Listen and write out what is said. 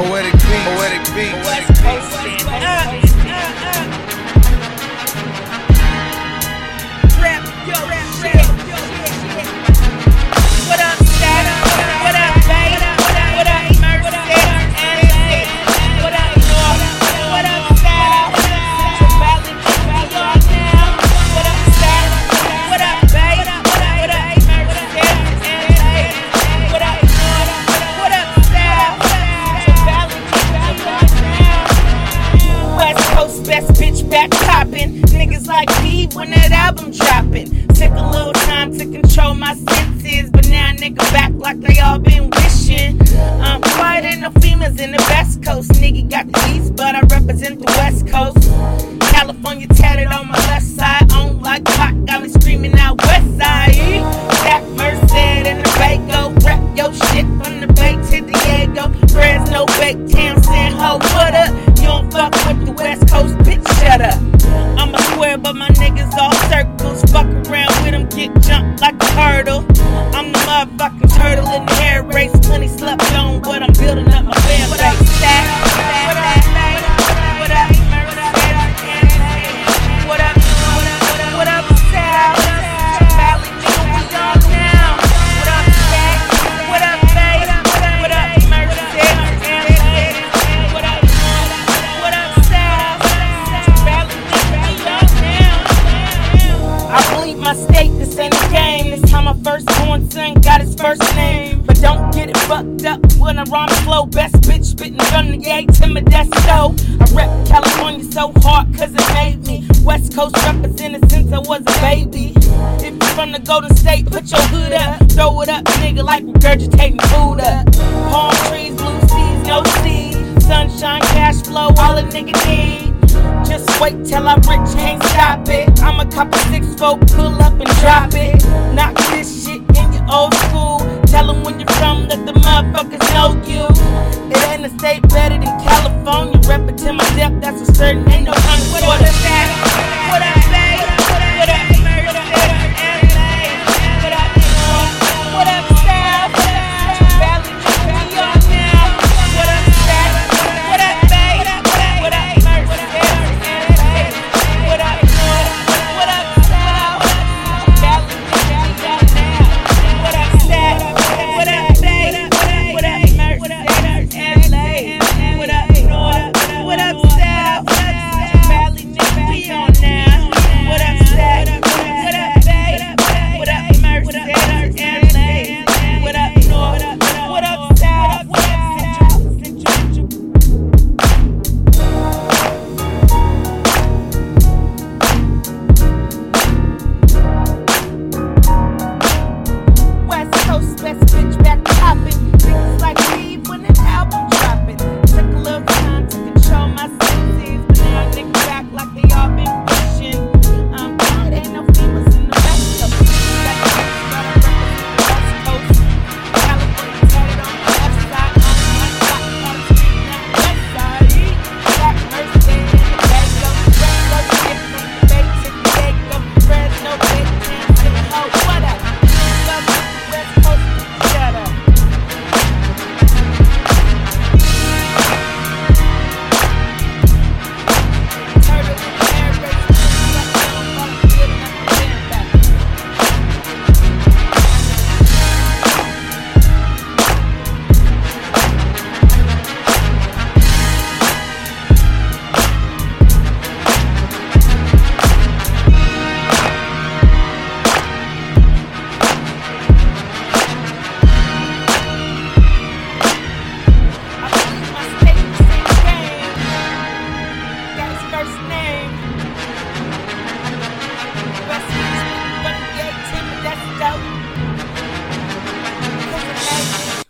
Poetic beat. Poetic beat. Poetic beat. Popping. Niggas like me when that album dropping. Took a little time to control my senses, but now nigga back like they all been wishing. I'm quiet and no females in the West Coast. Nigga got the East, but I represent the West Coast. California tatted on my left side, on like pot, got me screaming out West Side. Merced and the Bago, rap yo shit from the Bay to Diego, Fresno, Bake Town, San Ho, what up? Get jumped like a hurdle. I'm the motherfucking turtle in the air race. Plenty slept on, fucked up when I rhyme slow. Best bitch spitting from the gate to Modesto. I rep California so hard cause it made me. West Coast represented since I was a baby. If you from the Golden State, put your hood up. Throw it up, nigga, like regurgitating food up. Palm trees, blue seas, no seeds. Sunshine, cash flow, all a nigga need. Just wait till I'm rich, can't stop it. I'm a couple six folk, pull up and drop it. That's for certain. Ain't no.